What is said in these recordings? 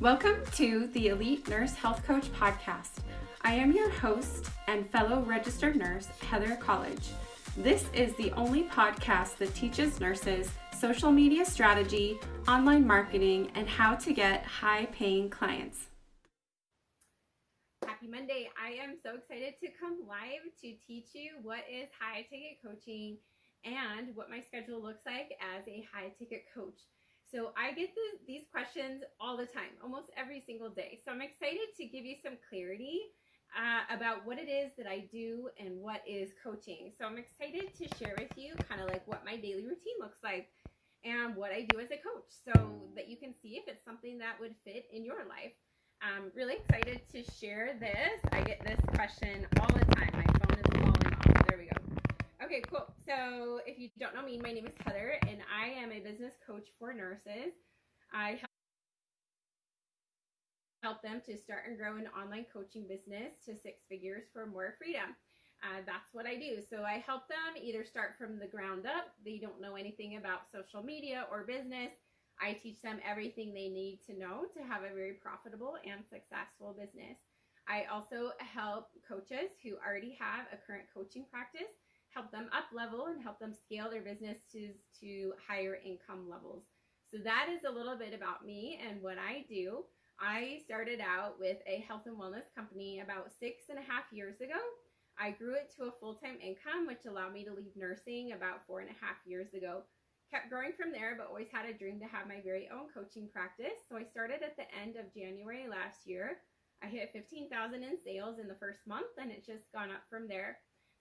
Welcome to the Elite Nurse Health Coach Podcast. I am your host and fellow registered nurse, Heather College. This is the only podcast that teaches nurses social media strategy, online marketing, and how to get high paying clients. Happy Monday. I am so excited to come live to teach you what is high ticket coaching and what my schedule looks like as a high ticket coach. So I get the, these questions all the time, almost every single day. So I'm excited to give you some clarity uh, about what it is that I do and what is coaching. So I'm excited to share with you kind of like what my daily routine looks like and what I do as a coach so that you can see if it's something that would fit in your life. I'm really excited to share this. I get this question all the time. My phone is falling off. There we go. Okay, cool. So, if you don't know me, my name is Heather, and I am a business coach for nurses. I help them to start and grow an online coaching business to six figures for more freedom. Uh, that's what I do. So, I help them either start from the ground up, they don't know anything about social media or business. I teach them everything they need to know to have a very profitable and successful business. I also help coaches who already have a current coaching practice help them up level and help them scale their businesses to higher income levels. So that is a little bit about me and what I do. I started out with a health and wellness company about six and a half years ago. I grew it to a full time income, which allowed me to leave nursing about four and a half years ago. Kept growing from there, but always had a dream to have my very own coaching practice. So I started at the end of January last year. I hit 15,000 in sales in the first month, and it's just gone up from there.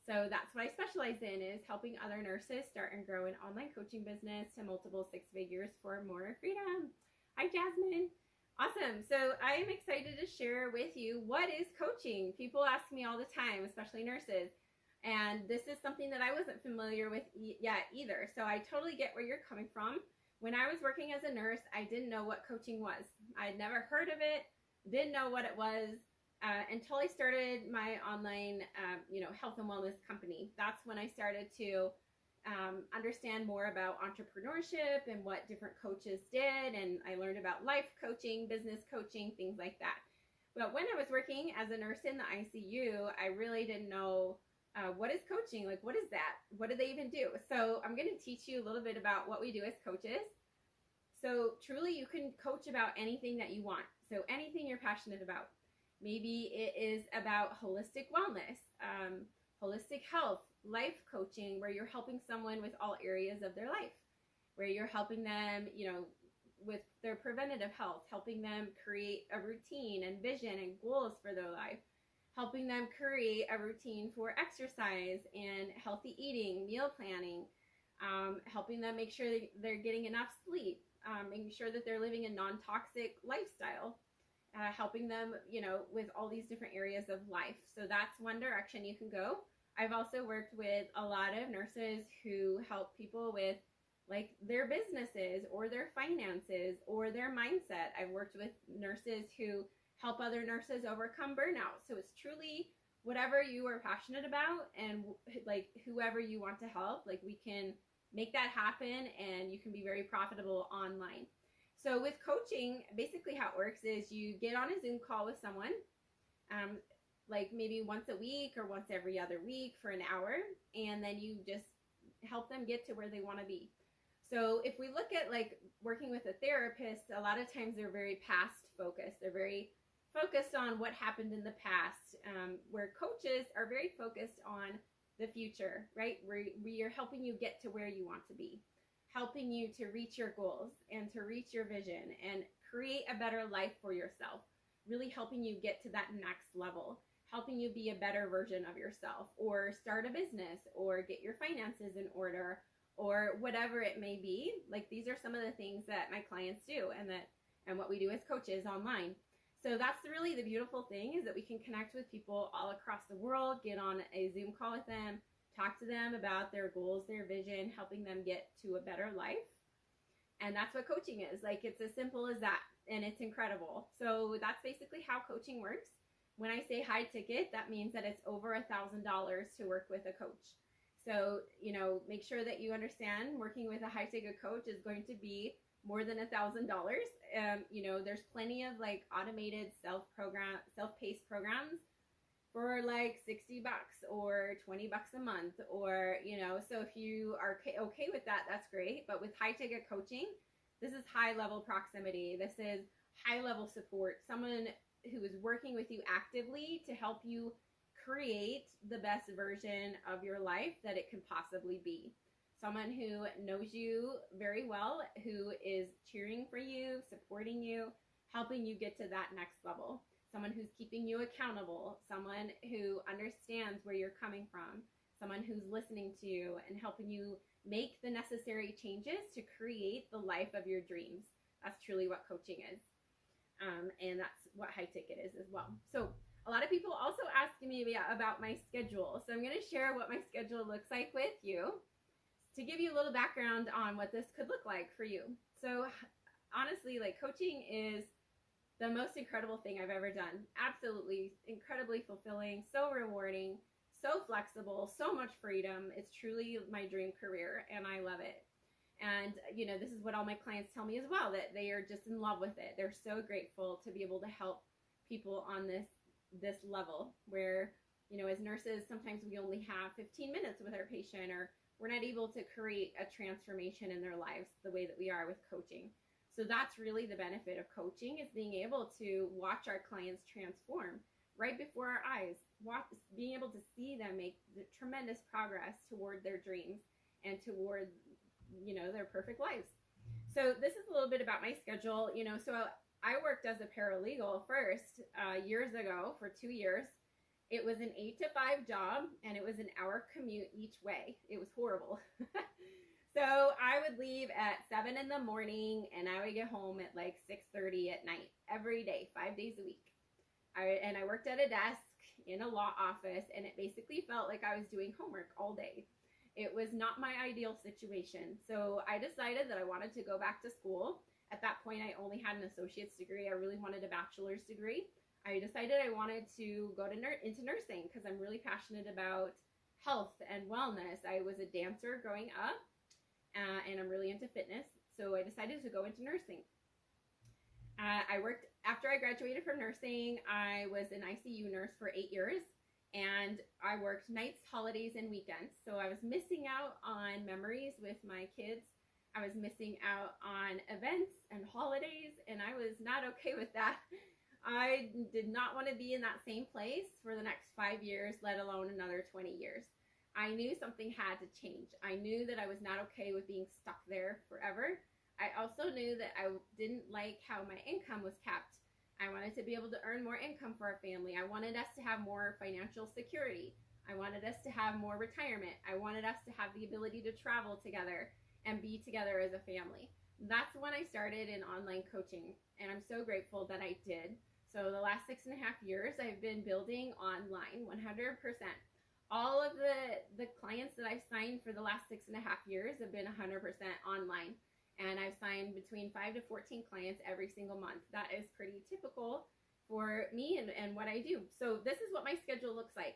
So that's what I specialize in is helping other nurses start and grow an online coaching business to multiple six figures for more freedom. Hi Jasmine. Awesome. So I am excited to share with you what is coaching. People ask me all the time, especially nurses. And this is something that I wasn't familiar with yet either. So I totally get where you're coming from. When I was working as a nurse, I didn't know what coaching was. I had never heard of it, didn't know what it was uh, until I started my online, um, you know, health and wellness company. That's when I started to um, understand more about entrepreneurship and what different coaches did, and I learned about life coaching, business coaching, things like that. But when I was working as a nurse in the ICU, I really didn't know uh, what is coaching. Like, what is that? What do they even do? So I'm going to teach you a little bit about what we do as coaches. So truly, you can coach about anything that you want. So anything you're passionate about. Maybe it is about holistic wellness, um, holistic health, life coaching, where you're helping someone with all areas of their life, where you're helping them, you know, with their preventative health, helping them create a routine and vision and goals for their life, helping them create a routine for exercise and healthy eating, meal planning, um, helping them make sure they're getting enough sleep, um, making sure that they're living a non toxic lifestyle uh, helping them, you know, with all these different areas of life. So that's one direction you can go. I've also worked with a lot of nurses who help people with like their businesses or their finances or their mindset. I've worked with nurses who help other nurses overcome burnout. So it's truly whatever you are passionate about and like whoever you want to help, like we can make that happen and you can be very profitable online. So with coaching, basically how it works is you get on a Zoom call with someone, um, like maybe once a week or once every other week for an hour, and then you just help them get to where they want to be. So if we look at like working with a therapist, a lot of times they're very past focused. They're very focused on what happened in the past, um, where coaches are very focused on the future, right? Where we are helping you get to where you want to be helping you to reach your goals and to reach your vision and create a better life for yourself, really helping you get to that next level, helping you be a better version of yourself, or start a business, or get your finances in order, or whatever it may be. Like these are some of the things that my clients do and that and what we do as coaches online. So that's really the beautiful thing is that we can connect with people all across the world, get on a Zoom call with them, talk to them about their goals, their vision, helping them get to a better life. And that's what coaching is. Like it's as simple as that. And it's incredible. So that's basically how coaching works. When I say high ticket, that means that it's over a thousand dollars to work with a coach. So, you know, make sure that you understand working with a high ticket coach is going to be more than a thousand dollars. Um, you know, there's plenty of like automated self program, self paced programs for like 60 bucks or 20 bucks a month or you know so if you are okay with that that's great. But with high ticket coaching this is high level proximity. This is high level support. Someone who is working with you actively to help you create the best version of your life that it can possibly be. Someone who knows you very well who is cheering for you supporting you helping you get to that next level someone who's keeping you accountable, someone who understands where you're coming from, someone who's listening to you and helping you make the necessary changes to create the life of your dreams. That's truly what coaching is. Um, and that's what high ticket is as well. So, a lot of people also ask me about my schedule. So, I'm going to share what my schedule looks like with you to give you a little background on what this could look like for you. So, honestly, like coaching is the most incredible thing I've ever done. Absolutely incredibly fulfilling, so rewarding, so flexible, so much freedom. It's truly my dream career and I love it. And you know, this is what all my clients tell me as well that they are just in love with it. They're so grateful to be able to help people on this this level where, you know, as nurses, sometimes we only have 15 minutes with our patient or we're not able to create a transformation in their lives the way that we are with coaching. So that's really the benefit of coaching is being able to watch our clients transform right before our eyes, watch, being able to see them make the tremendous progress toward their dreams and toward you know their perfect lives. So this is a little bit about my schedule. You know, so I worked as a paralegal first uh, years ago for two years. It was an eight to five job, and it was an hour commute each way. It was horrible. So I would leave at seven in the morning and I would get home at like six thirty at night every day, five days a week. I and I worked at a desk in a law office and it basically felt like I was doing homework all day. It was not my ideal situation. So I decided that I wanted to go back to school. At that point I only had an associate's degree. I really wanted a bachelor's degree. I decided I wanted to go to nur- into nursing because I'm really passionate about health and wellness. I was a dancer growing up uh, and I'm really into fitness. So I decided to go into nursing. Uh, I worked after I graduated from nursing. I was an ICU nurse for eight years, and I worked nights, holidays, and weekends. So I was missing out on memories with my kids. I was missing out on events and holidays, and I was not okay with that. I did not want to be in that same place for the next five years, let alone another 20 years. I knew something had to change. I knew that I was not okay with being stuck there forever. I also knew that I didn't like how my income was capped. I wanted to be able to earn more income for our family. I wanted us to have more financial security. I wanted us to have more retirement. I wanted us to have the ability to travel together and be together as a family. That's when I started in online coaching, and I'm so grateful that I did. So, the last six and a half years, I've been building online 100% all of the the clients that I've signed for the last six and a half years have been 100% online, and I've signed between five to 14 clients every single month. That is pretty typical for me and, and what I do. So this is what my schedule looks like.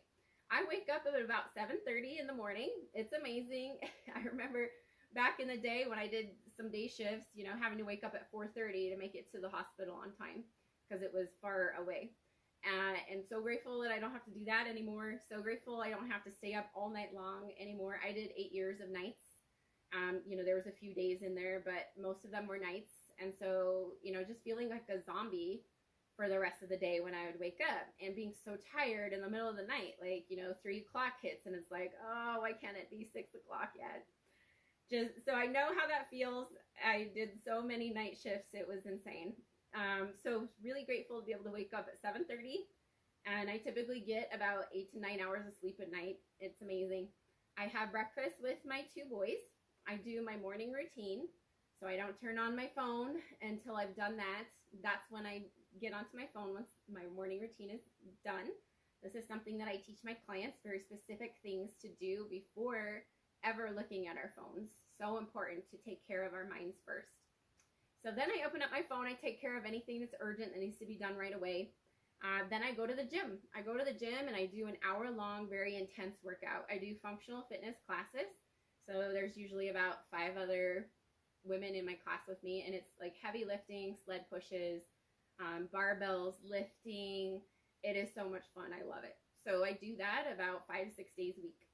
I wake up at about 7:30 in the morning. It's amazing. I remember back in the day when I did some day shifts, you know, having to wake up at 4:30 to make it to the hospital on time because it was far away. Uh, and so grateful that I don't have to do that anymore. So grateful I don't have to stay up all night long anymore. I did eight years of nights. Um, you know, there was a few days in there, but most of them were nights. And so, you know, just feeling like a zombie for the rest of the day when I would wake up and being so tired in the middle of the night. Like, you know, three o'clock hits and it's like, oh, why can't it be six o'clock yet? Just so I know how that feels. I did so many night shifts, it was insane. Um, so really grateful to be able to wake up at 7:30, and I typically get about eight to nine hours of sleep at night. It's amazing. I have breakfast with my two boys. I do my morning routine, so I don't turn on my phone until I've done that. That's when I get onto my phone once my morning routine is done. This is something that I teach my clients very specific things to do before ever looking at our phones. So important to take care of our minds first. So then I open up my phone, I take care of anything that's urgent that needs to be done right away. Uh, then I go to the gym. I go to the gym and I do an hour long, very intense workout. I do functional fitness classes. So there's usually about five other women in my class with me, and it's like heavy lifting, sled pushes, um, barbells, lifting. It is so much fun. I love it. So I do that about five to six days a week.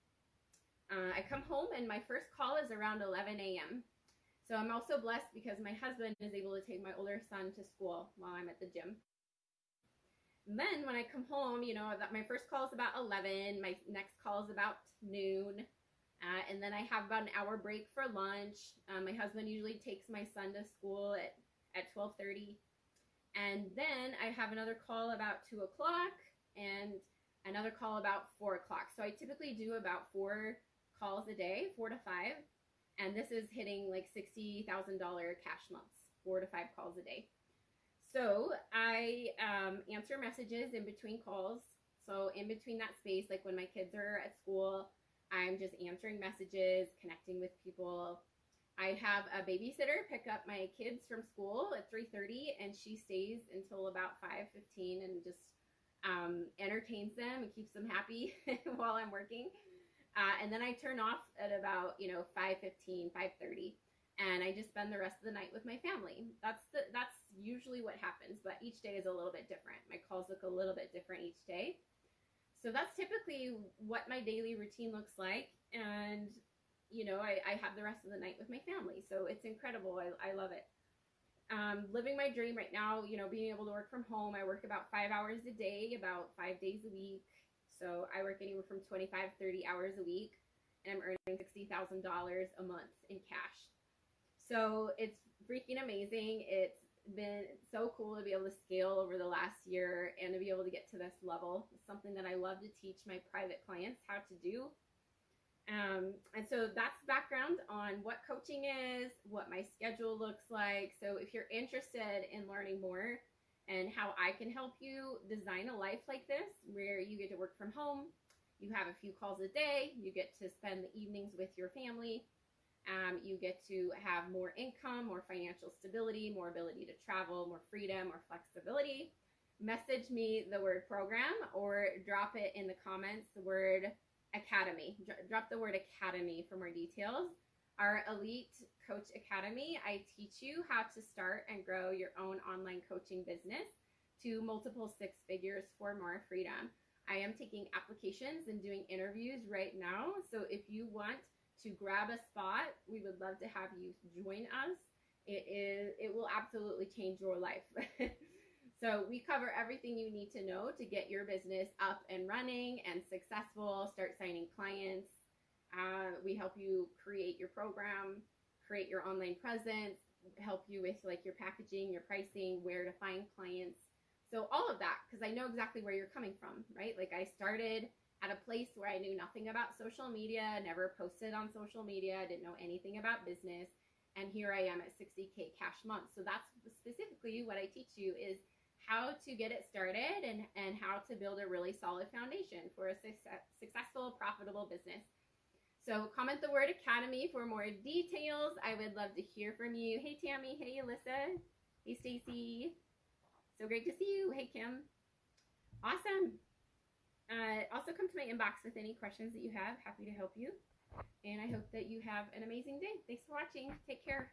Uh, I come home and my first call is around 11 a.m. So I'm also blessed because my husband is able to take my older son to school while I'm at the gym. And then when I come home, you know, that my first call is about 11, my next call is about noon. Uh, and then I have about an hour break for lunch. Um, my husband usually takes my son to school at, at 1230. And then I have another call about 2 o'clock and another call about 4 o'clock. So I typically do about four calls a day, four to five. And this is hitting like $60,000 cash months, four to five calls a day. So I um, answer messages in between calls. So in between that space, like when my kids are at school, I'm just answering messages, connecting with people. I have a babysitter pick up my kids from school at 3:30 and she stays until about 5:15 and just um, entertains them and keeps them happy while I'm working. Uh, and then I turn off at about, you know, 5.15, 5.30. And I just spend the rest of the night with my family. That's the, that's usually what happens, but each day is a little bit different. My calls look a little bit different each day. So that's typically what my daily routine looks like. And, you know, I, I have the rest of the night with my family. So it's incredible. I, I love it. Um, living my dream right now, you know, being able to work from home. I work about five hours a day, about five days a week. So I work anywhere from 25, 30 hours a week, and I'm earning $60,000 a month in cash. So it's freaking amazing. It's been so cool to be able to scale over the last year and to be able to get to this level. It's something that I love to teach my private clients how to do. Um, and so that's background on what coaching is, what my schedule looks like. So if you're interested in learning more, and how I can help you design a life like this where you get to work from home, you have a few calls a day, you get to spend the evenings with your family, um, you get to have more income, more financial stability, more ability to travel, more freedom, more flexibility. Message me the word program or drop it in the comments the word academy. drop the word academy for more details. Our Elite Coach Academy, I teach you how to start and grow your own online coaching business to multiple six figures for more freedom. I am taking applications and doing interviews right now. So if you want to grab a spot, we would love to have you join us. It is it will absolutely change your life. so we cover everything you need to know to get your business up and running and successful, start signing clients, uh, we help you create your program, create your online presence, help you with like your packaging, your pricing, where to find clients. So all of that, because I know exactly where you're coming from, right? Like I started at a place where I knew nothing about social media, never posted on social media, didn't know anything about business. And here I am at 60K cash month. So that's specifically what I teach you is how to get it started and, and how to build a really solid foundation for a success, successful, profitable business. So comment the word academy for more details. I would love to hear from you. Hey Tammy, hey Alyssa, hey Stacy. So great to see you. Hey Kim. Awesome. Uh, also come to my inbox with any questions that you have. Happy to help you. And I hope that you have an amazing day. Thanks for watching. Take care.